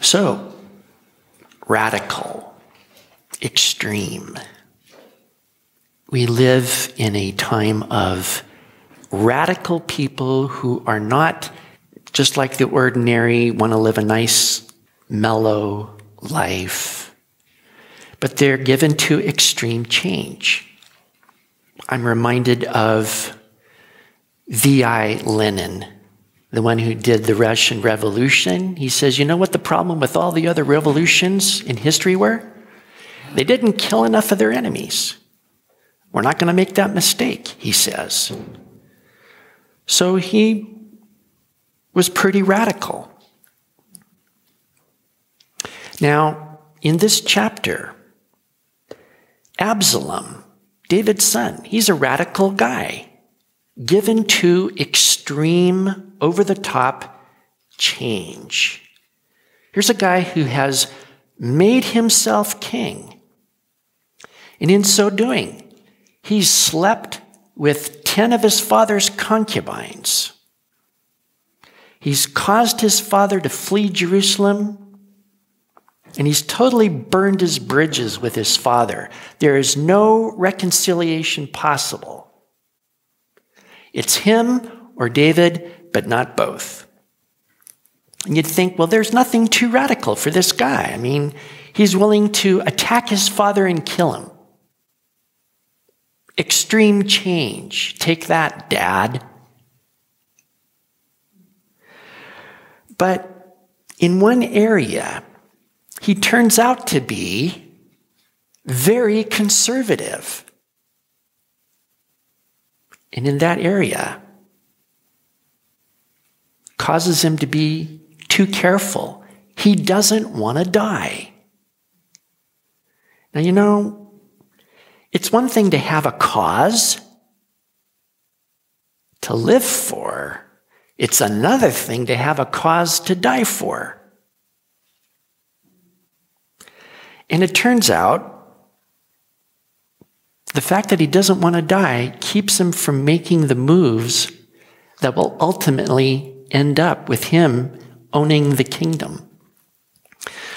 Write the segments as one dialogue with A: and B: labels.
A: So, radical, extreme. We live in a time of radical people who are not just like the ordinary, want to live a nice, mellow life, but they're given to extreme change. I'm reminded of V.I. Lenin, the one who did the Russian Revolution. He says, You know what the problem with all the other revolutions in history were? They didn't kill enough of their enemies. We're not going to make that mistake, he says. So he was pretty radical. Now, in this chapter, Absalom, David's son, he's a radical guy, given to extreme, over the top change. Here's a guy who has made himself king. And in so doing, he's slept with 10 of his father's concubines. He's caused his father to flee Jerusalem and he's totally burned his bridges with his father. There is no reconciliation possible. It's him or David, but not both. And you'd think, well, there's nothing too radical for this guy. I mean, he's willing to attack his father and kill him. Extreme change. Take that, dad. But in one area, he turns out to be very conservative. And in that area, causes him to be too careful. He doesn't want to die. Now, you know, it's one thing to have a cause to live for, it's another thing to have a cause to die for. And it turns out the fact that he doesn't want to die keeps him from making the moves that will ultimately end up with him owning the kingdom.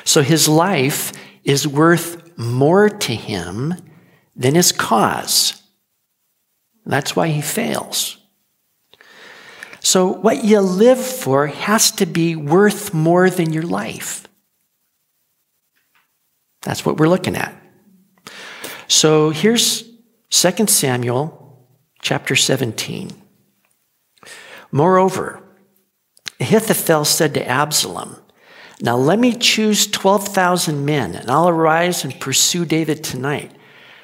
A: So his life is worth more to him than his cause. That's why he fails. So, what you live for has to be worth more than your life. That's what we're looking at. So here's 2 Samuel chapter 17. Moreover, Ahithophel said to Absalom, Now let me choose 12,000 men, and I'll arise and pursue David tonight.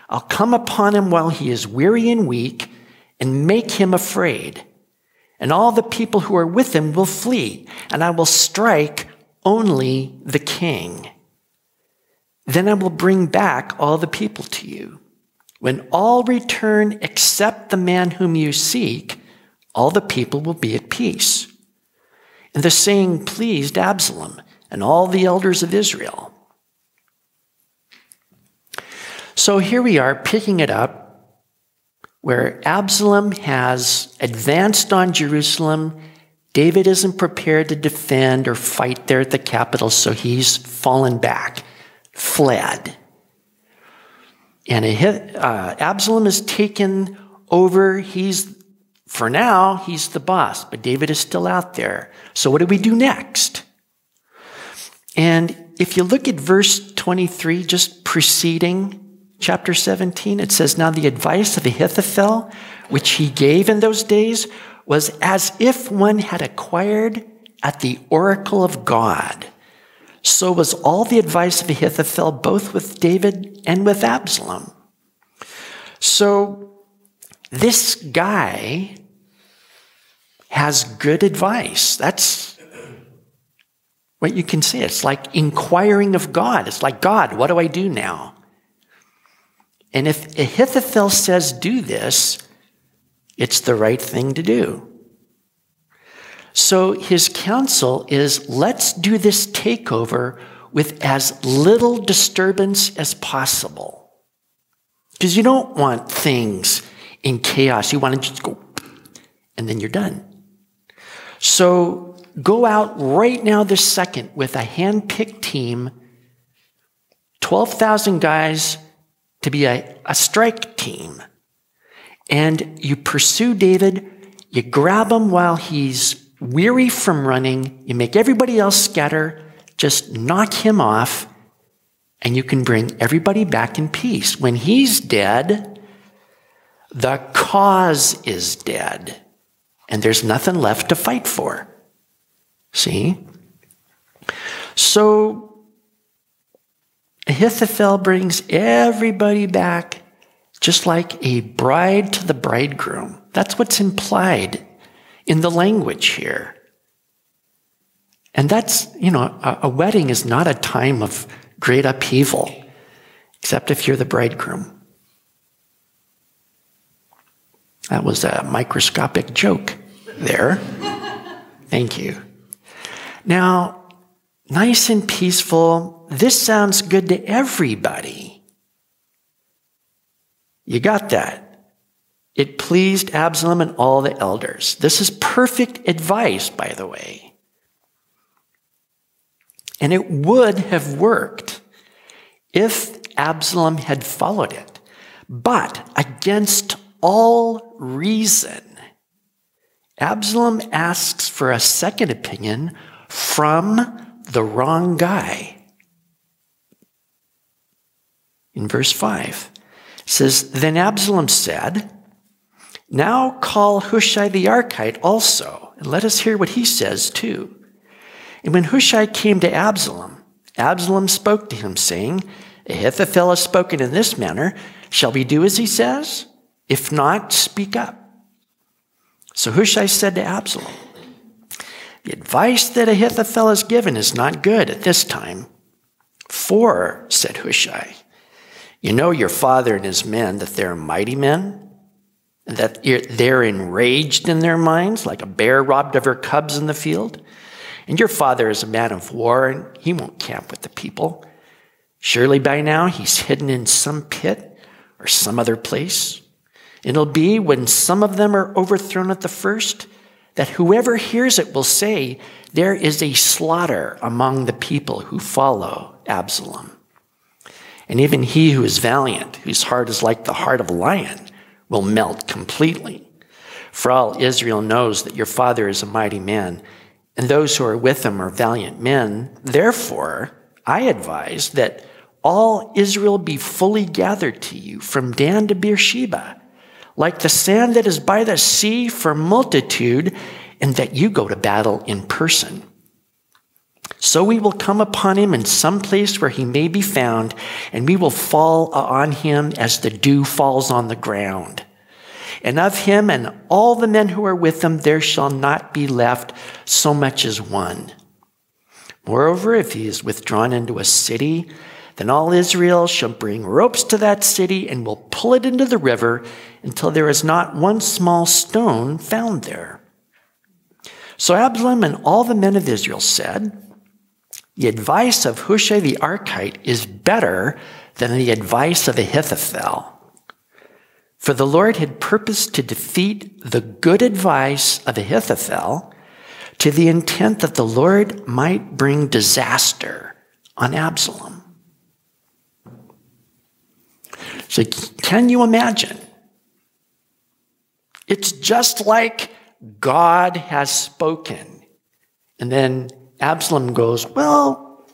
A: I'll come upon him while he is weary and weak, and make him afraid. And all the people who are with him will flee, and I will strike only the king. Then I will bring back all the people to you. When all return except the man whom you seek, all the people will be at peace. And the saying pleased Absalom and all the elders of Israel. So here we are picking it up where Absalom has advanced on Jerusalem. David isn't prepared to defend or fight there at the capital, so he's fallen back fled. And uh, Absalom is taken over. He's, for now, he's the boss, but David is still out there. So what do we do next? And if you look at verse 23, just preceding chapter 17, it says, Now the advice of Ahithophel, which he gave in those days, was as if one had acquired at the oracle of God. So was all the advice of Ahithophel, both with David and with Absalom. So this guy has good advice. That's what you can see. It's like inquiring of God. It's like, God, what do I do now? And if Ahithophel says, do this, it's the right thing to do. So his counsel is let's do this takeover with as little disturbance as possible. Because you don't want things in chaos. You want to just go and then you're done. So go out right now, this second, with a hand picked team, 12,000 guys to be a, a strike team. And you pursue David, you grab him while he's weary from running, you make everybody else scatter, just knock him off, and you can bring everybody back in peace. When he's dead, the cause is dead, and there's nothing left to fight for. See? So Ahithophel brings everybody back just like a bride to the bridegroom. That's what's implied in the language here. And that's, you know, a, a, wedding is not a time of great upheaval, except if you're the bridegroom. That was a microscopic joke there. Thank you. Now, nice and peaceful, this sounds good to everybody. You got that? It pleased Absalom and all the elders. This is perfect advice, by the way. And it would have worked if Absalom had followed it. But against all reason, Absalom asks for a second opinion from the wrong guy. In verse 5, it says, Then Absalom said, Now call Hushai the Archite also, and let us hear what he says too. And when Hushai came to Absalom, Absalom spoke to him, saying, Ahithophel has spoken in this manner. Shall we do as he says? If not, speak up. So Hushai said to Absalom, the advice that Ahithophel has given is not good at this time. For, said Hushai, you know your father and his men that they're mighty men, that they're enraged in their minds like a bear robbed of her cubs in the field. And your father is a man of war, and he won't camp with the people. Surely by now he's hidden in some pit or some other place. It'll be when some of them are overthrown at the first that whoever hears it will say, There is a slaughter among the people who follow Absalom. And even he who is valiant, whose heart is like the heart of a lion, will melt completely. For all Israel knows that your father is a mighty man, and those who are with him are valiant men. Therefore, I advise that all Israel be fully gathered to you from Dan to Beersheba like the sand that is by the sea for multitude, and that you go to battle in person. So we will come upon him in some place where he may be found, and we will fall on him as the dew falls on the ground. And of him and all the men who are with him, there shall not be left so much as one. Moreover, if he is withdrawn into a city, then all Israel shall bring ropes to that city and will pull it into the river until there is not one small stone found there. So Absalom and all the men of Israel said, The advice of Hushai the Archite is better than the advice of Ahithophel. For the Lord had purposed to defeat the good advice of Ahithophel to the intent that the Lord might bring disaster on Absalom. So, can you imagine? It's just like God has spoken. And then Absalom goes, Well,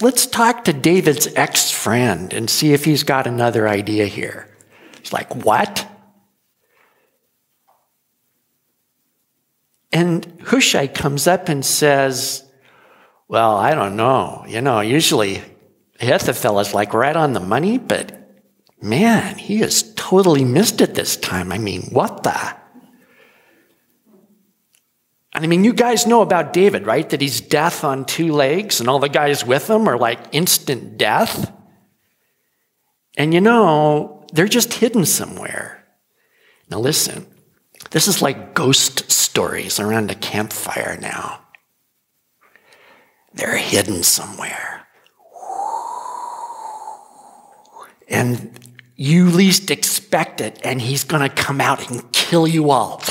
A: let's talk to David's ex friend and see if he's got another idea here. It's like, What? And Hushai comes up and says, Well, I don't know. You know, usually Ahithophel is like right on the money, but man, he has totally missed it this time. I mean, what the? I mean, you guys know about David, right? That he's death on two legs, and all the guys with him are like instant death. And you know, they're just hidden somewhere. Now, listen, this is like ghost stories around a campfire now. They're hidden somewhere. And you least expect it, and he's going to come out and kill you all.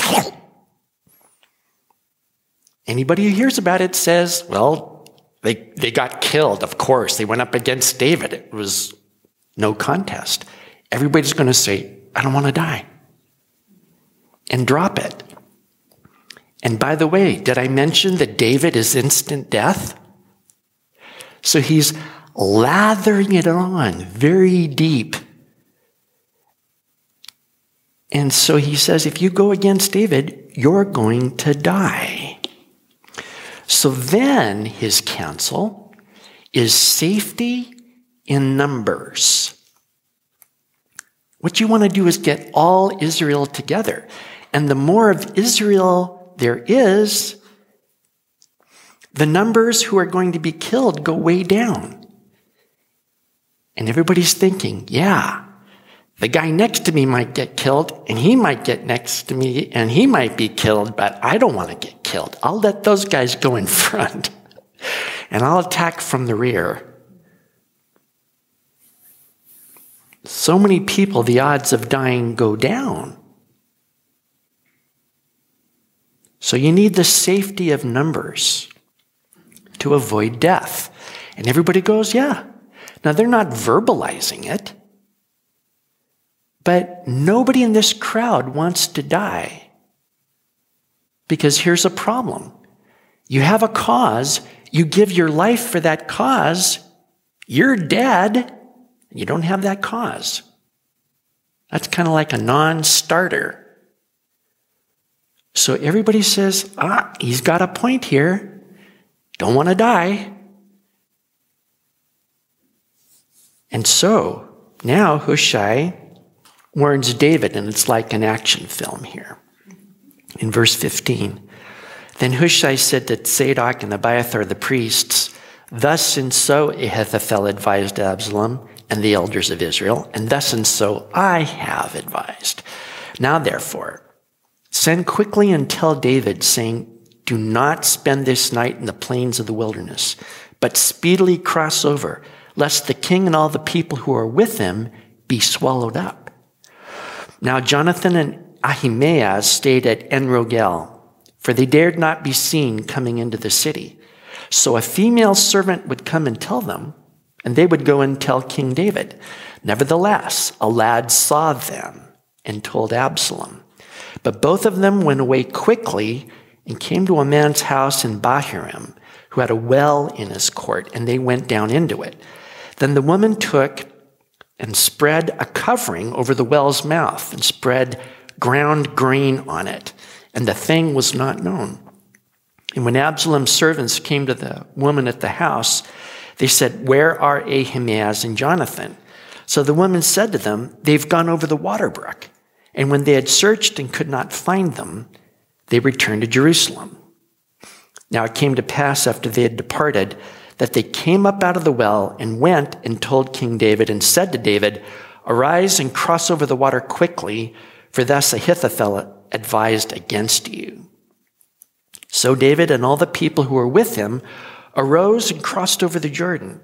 A: Anybody who hears about it says, well, they, they got killed, of course. They went up against David. It was no contest. Everybody's going to say, I don't want to die. And drop it. And by the way, did I mention that David is instant death? So he's lathering it on very deep. And so he says, if you go against David, you're going to die. So then his counsel is safety in numbers. What you want to do is get all Israel together. And the more of Israel there is, the numbers who are going to be killed go way down. And everybody's thinking, yeah, the guy next to me might get killed, and he might get next to me, and he might be killed, but I don't want to get killed. I'll let those guys go in front, and I'll attack from the rear. So many people, the odds of dying go down. So you need the safety of numbers to avoid death. And everybody goes, yeah. Now they're not verbalizing it. But nobody in this crowd wants to die. Because here's a problem you have a cause, you give your life for that cause, you're dead, and you don't have that cause. That's kind of like a non starter. So everybody says, ah, he's got a point here. Don't want to die. And so now Hushai warns David, and it's like an action film here. In verse 15, then Hushai said to Zadok and Abiathar the priests, Thus and so Ahithophel advised Absalom and the elders of Israel, and thus and so I have advised. Now therefore, send quickly and tell David, saying, Do not spend this night in the plains of the wilderness, but speedily cross over, lest the king and all the people who are with him be swallowed up. Now Jonathan and Ahimaaz stayed at Enrogel, for they dared not be seen coming into the city. So a female servant would come and tell them, and they would go and tell King David. Nevertheless, a lad saw them and told Absalom. But both of them went away quickly and came to a man's house in Bahurim, who had a well in his court, and they went down into it. Then the woman took and spread a covering over the well's mouth and spread ground grain on it, and the thing was not known. And when Absalom's servants came to the woman at the house, they said, Where are Ahimaaz and Jonathan? So the woman said to them, They've gone over the water brook. And when they had searched and could not find them, they returned to Jerusalem. Now it came to pass after they had departed that they came up out of the well and went and told King David and said to David, Arise and cross over the water quickly, for thus Ahithophel advised against you. So David and all the people who were with him arose and crossed over the Jordan.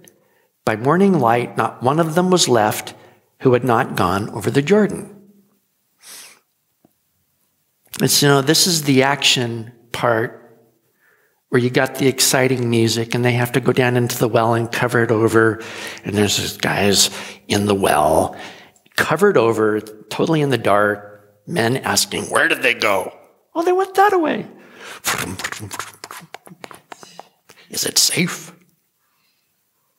A: By morning light, not one of them was left who had not gone over the Jordan. It's, you know, this is the action part where you got the exciting music and they have to go down into the well and cover it over. And there's these guys in the well, covered over, totally in the dark, men asking, Where did they go? Oh, they went that way. Is it safe?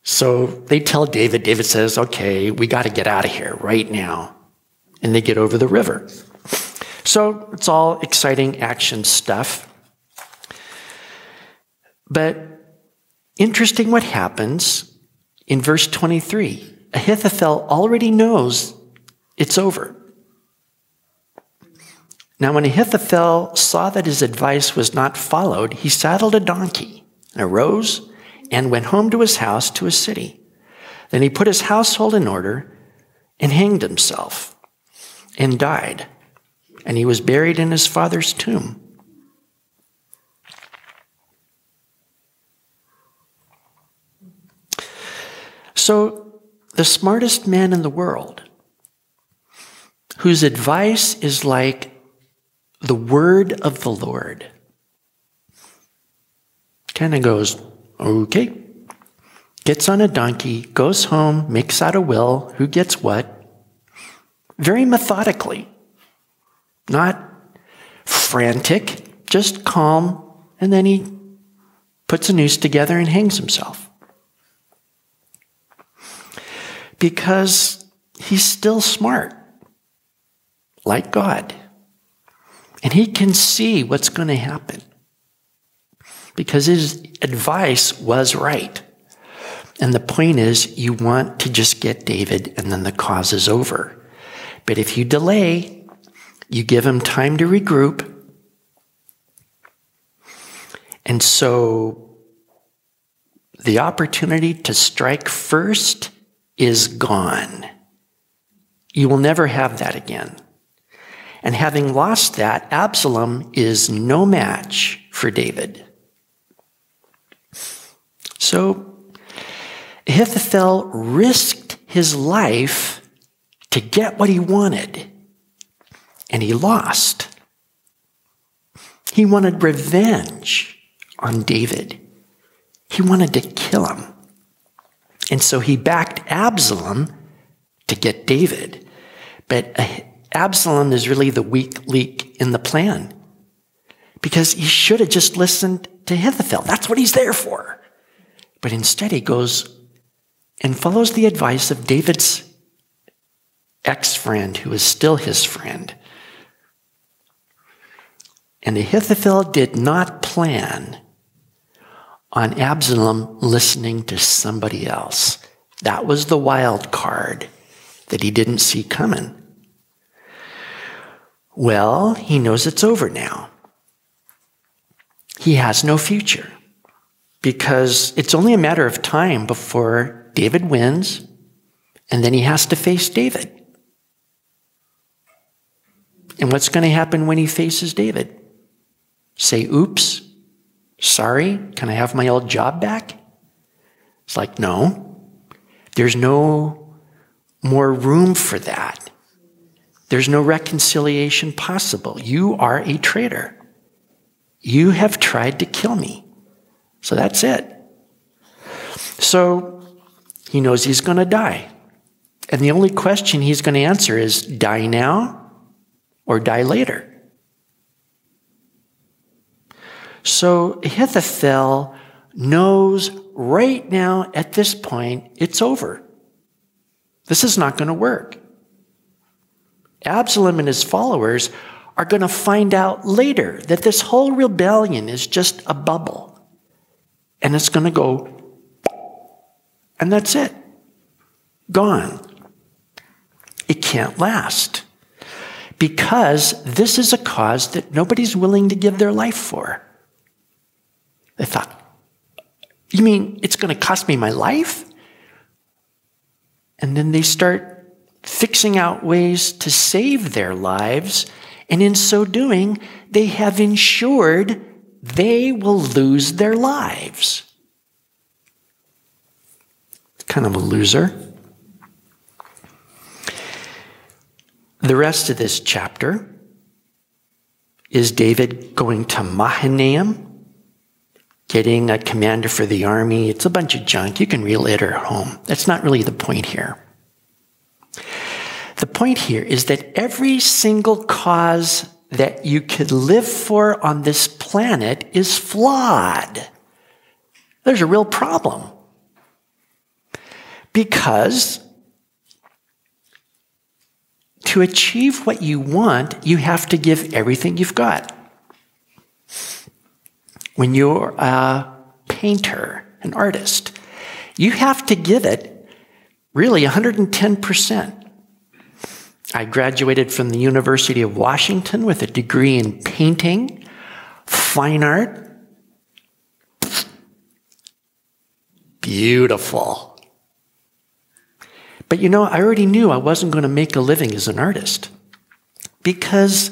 A: So they tell David, David says, Okay, we got to get out of here right now. And they get over the river. So it's all exciting action stuff. But interesting what happens in verse 23. Ahithophel already knows it's over. Now, when Ahithophel saw that his advice was not followed, he saddled a donkey and arose and went home to his house to his city. Then he put his household in order and hanged himself and died. And he was buried in his father's tomb. So, the smartest man in the world, whose advice is like the word of the Lord, kind of goes, okay. Gets on a donkey, goes home, makes out a will, who gets what. Very methodically, not frantic, just calm, and then he puts a noose together and hangs himself. Because he's still smart, like God. And he can see what's going to happen because his advice was right. And the point is, you want to just get David and then the cause is over. But if you delay, you give him time to regroup. And so the opportunity to strike first is gone. You will never have that again. And having lost that, Absalom is no match for David. So Ahithophel risked his life to get what he wanted, and he lost. He wanted revenge on David. He wanted to kill him. And so he backed Absalom to get David. But Absalom is really the weak link in the plan because he should have just listened to Ahithophel. That's what he's there for. But instead, he goes and follows the advice of David's ex friend, who is still his friend. And Ahithophel did not plan on Absalom listening to somebody else. That was the wild card that he didn't see coming. Well, he knows it's over now. He has no future because it's only a matter of time before David wins and then he has to face David. And what's going to happen when he faces David? Say, oops, sorry, can I have my old job back? It's like, no, there's no more room for that. There's no reconciliation possible. You are a traitor. You have tried to kill me. So that's it. So he knows he's going to die. And the only question he's going to answer is die now or die later. So Ahithophel knows right now at this point it's over. This is not going to work. Absalom and his followers are going to find out later that this whole rebellion is just a bubble and it's going to go, and that's it. Gone. It can't last. Because this is a cause that nobody's willing to give their life for. They thought, you mean it's going to cost me my life? And then they start fixing out ways to save their lives. And in so doing, they have ensured they will lose their lives. Kind of a loser. The rest of this chapter is David going to Mahanaim, getting a commander for the army. It's a bunch of junk. You can read it at home. That's not really the point here. The point here is that every single cause that you could live for on this planet is flawed. There's a real problem. Because to achieve what you want, you have to give everything you've got. When you're a painter, an artist, you have to give it really 110%. I graduated from the University of Washington with a degree in painting, fine art. Beautiful. But you know, I already knew I wasn't going to make a living as an artist because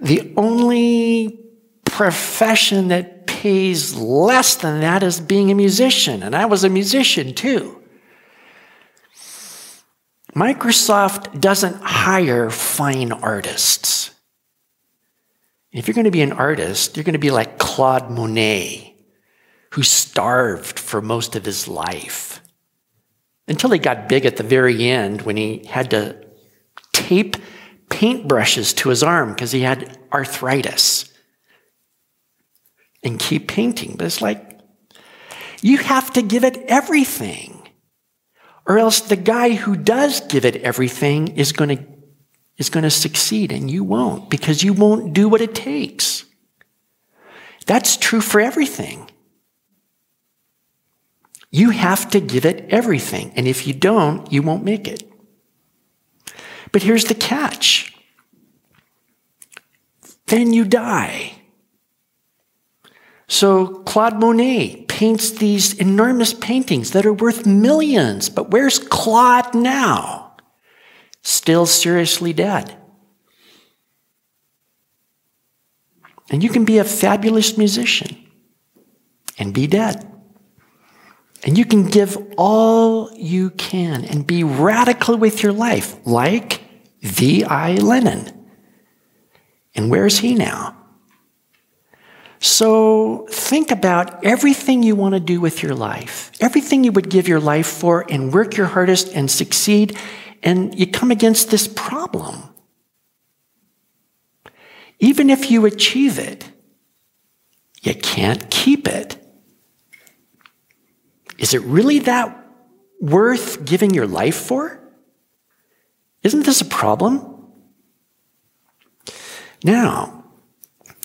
A: the only profession that pays less than that is being a musician. And I was a musician too. Microsoft doesn't hire fine artists. If you're going to be an artist, you're going to be like Claude Monet who starved for most of his life until he got big at the very end when he had to tape paintbrushes to his arm because he had arthritis and keep painting. But it's like, you have to give it everything. Or else the guy who does give it everything is going to, is going to succeed and you won't because you won't do what it takes. That's true for everything. You have to give it everything. And if you don't, you won't make it. But here's the catch then you die. So Claude Monet paints these enormous paintings that are worth millions. But where's Claude now? Still seriously dead. And you can be a fabulous musician and be dead. And you can give all you can and be radical with your life, like V.I. Lenin. And where's he now? So think about everything you want to do with your life, everything you would give your life for, and work your hardest and succeed, and you come against this problem. Even if you achieve it, you can't keep it. Is it really that worth giving your life for? Isn't this a problem? Now,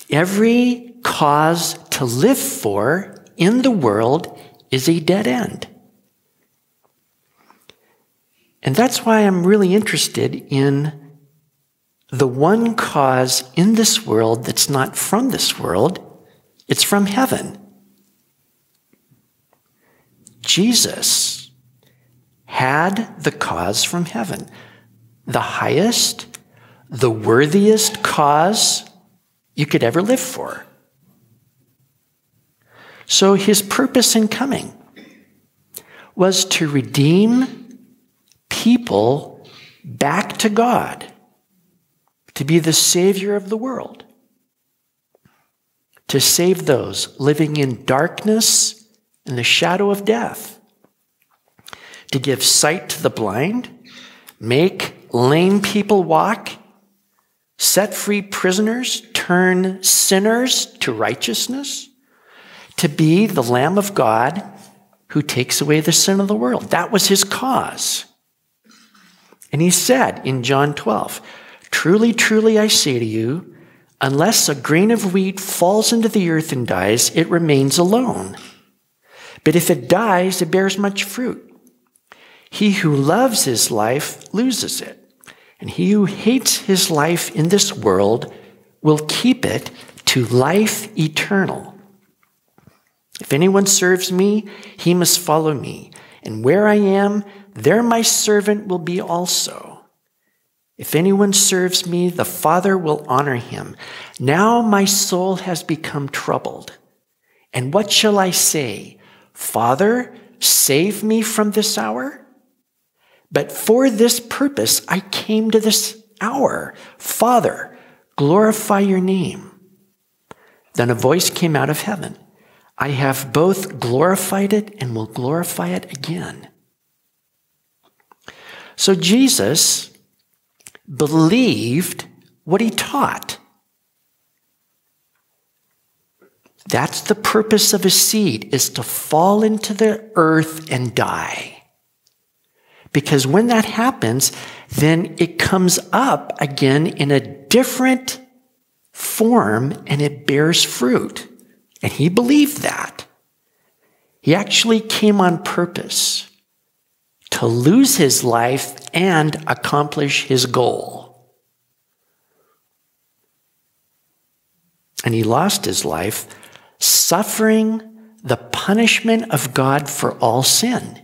A: every cause to live for in the world is a dead end. And that's why I'm really interested in the one cause in this world that's not from this world, it's from heaven. Jesus had the cause from heaven, the highest, the worthiest cause you could ever live for. So his purpose in coming was to redeem people back to God, to be the Savior of the world, to save those living in darkness and the shadow of death, to give sight to the blind, make lame people walk, set free prisoners, turn sinners to righteousness, to be the Lamb of God who takes away the sin of the world. That was his cause. And he said in John 12, Truly, truly, I say to you, unless a grain of wheat falls into the earth and dies, it remains alone. But if it dies, it bears much fruit. He who loves his life loses it, and he who hates his life in this world will keep it to life eternal. If anyone serves me, he must follow me, and where I am, there my servant will be also. If anyone serves me, the Father will honor him. Now my soul has become troubled. And what shall I say? Father, save me from this hour? But for this purpose I came to this hour. Father, glorify your name. Then a voice came out of heaven I have both glorified it and will glorify it again. So Jesus believed what he taught. That's the purpose of a seed is to fall into the earth and die. Because when that happens, then it comes up again in a different form and it bears fruit. And he believed that. He actually came on purpose to lose his life and accomplish his goal. And he lost his life suffering the punishment of God for all sin.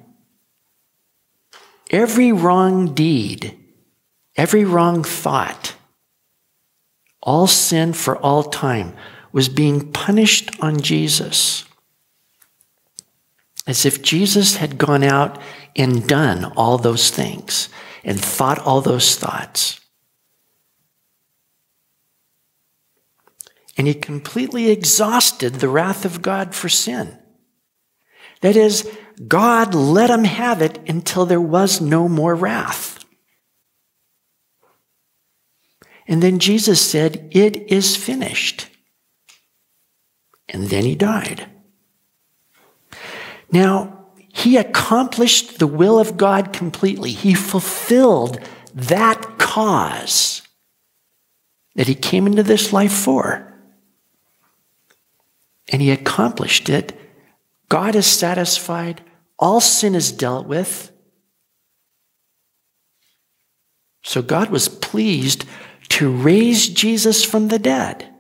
A: Every wrong deed, every wrong thought, all sin for all time was being punished on Jesus. As if Jesus had gone out and done all those things and thought all those thoughts. and he completely exhausted the wrath of God for sin. That is, God let him have it until there was no more wrath. And then Jesus said, It is finished. And then he died. Now, he accomplished the will of God completely. He fulfilled that cause that he came into this life for. And he accomplished it. God is satisfied. All sin is dealt with. So God was pleased to raise Jesus from the dead.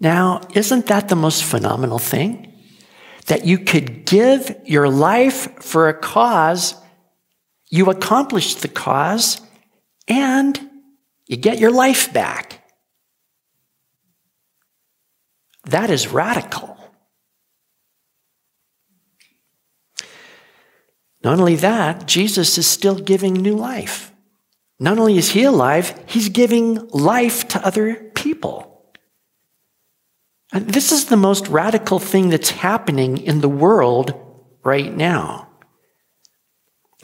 A: Now, isn't that the most phenomenal thing? That you could give your life for a cause, you accomplish the cause, and you get your life back. That is radical. Not only that, Jesus is still giving new life. Not only is he alive, he's giving life to other people. This is the most radical thing that's happening in the world right now.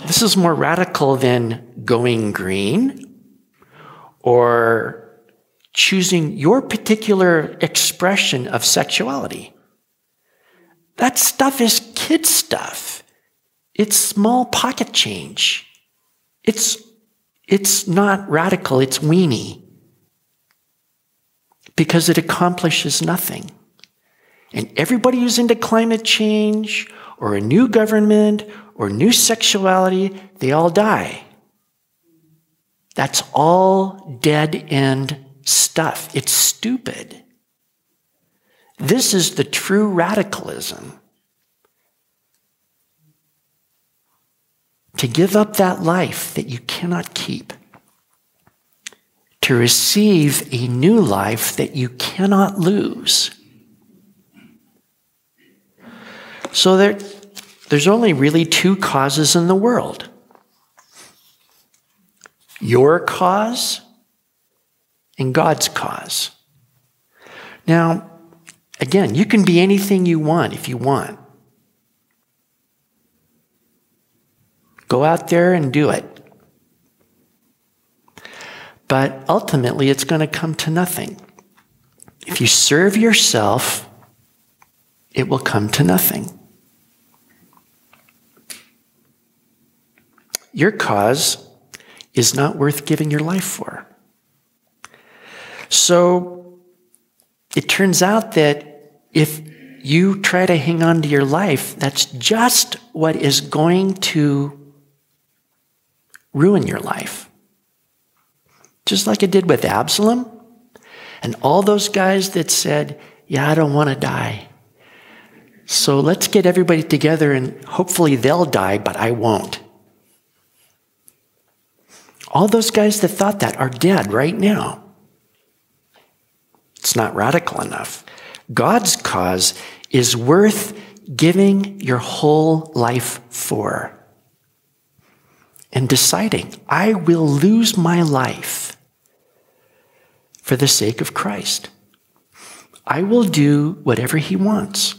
A: This is more radical than going green or choosing your particular expression of sexuality. That stuff is kid stuff. It's small pocket change. It's, it's not radical, it's weenie because it accomplishes nothing. And everybody who's into climate change or a new government or new sexuality, they all die. That's all dead end stuff. It's stupid. This is the true radicalism. To give up that life that you cannot keep, to receive a new life that you cannot lose. So there, there's only really two causes in the world your cause and God's cause. Now, again, you can be anything you want if you want. Go out there and do it. But ultimately, it's going to come to nothing. If you serve yourself, it will come to nothing. Your cause is not worth giving your life for. So it turns out that if you try to hang on to your life, that's just what is going to ruin your life. Just like it did with Absalom and all those guys that said, Yeah, I don't want to die. So let's get everybody together and hopefully they'll die, but I won't. All those guys that thought that are dead right now. It's not radical enough. God's cause is worth giving your whole life for and deciding, I will lose my life for the sake of Christ. I will do whatever He wants.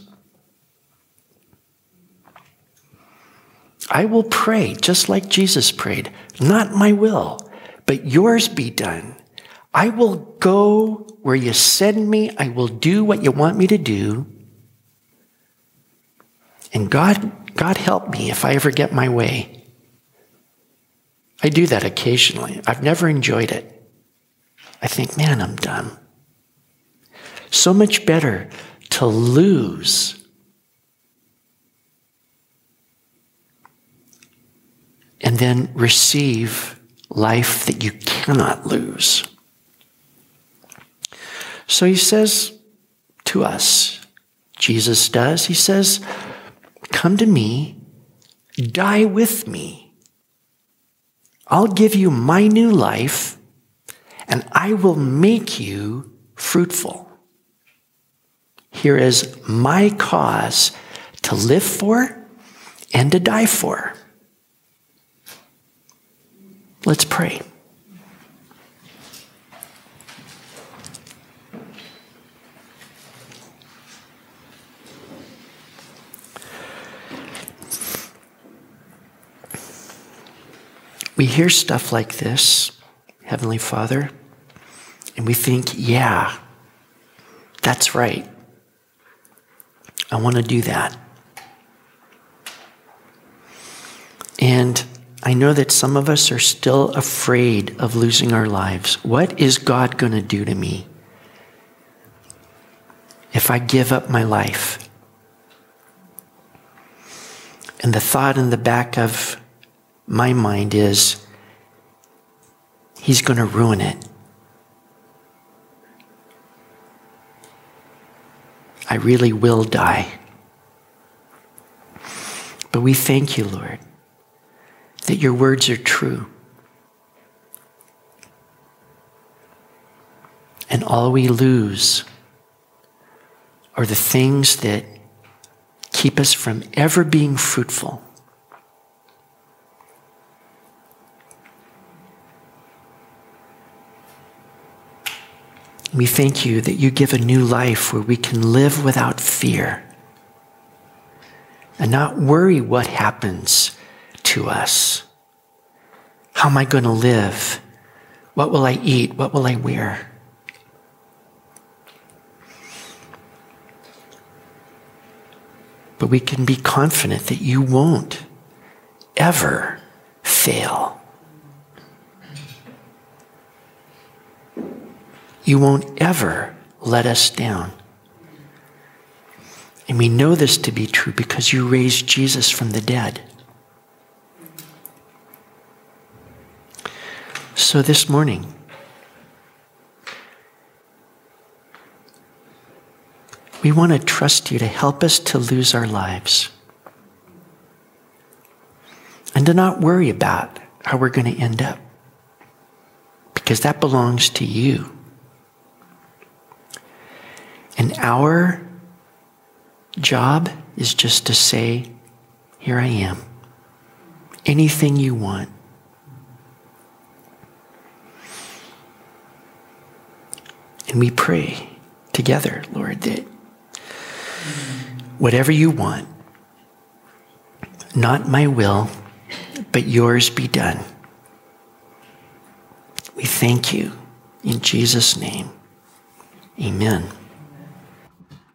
A: I will pray just like Jesus prayed, not my will, but yours be done. I will go where you send me. I will do what you want me to do. And God, God help me if I ever get my way. I do that occasionally. I've never enjoyed it. I think, man, I'm done. So much better to lose and then receive life that you cannot lose. So he says to us, Jesus does, he says, Come to me, die with me. I'll give you my new life, and I will make you fruitful. Here is my cause to live for and to die for. Let's pray. We hear stuff like this, Heavenly Father and we think, yeah, that's right. I want to do that. And I know that some of us are still afraid of losing our lives. What is God going to do to me if I give up my life? And the thought in the back of my mind is, He's going to ruin it. I really will die. But we thank you, Lord that your words are true. And all we lose are the things that keep us from ever being fruitful. We thank you that you give a new life where we can live without fear and not worry what happens to us. How am I going to live? What will I eat? What will I wear? But we can be confident that you won't ever fail. You won't ever let us down. And we know this to be true because you raised Jesus from the dead. So this morning, we want to trust you to help us to lose our lives and to not worry about how we're going to end up because that belongs to you. And our job is just to say, Here I am. Anything you want. And we pray together, Lord, that whatever you want, not my will, but yours be done. We thank you in Jesus' name. Amen.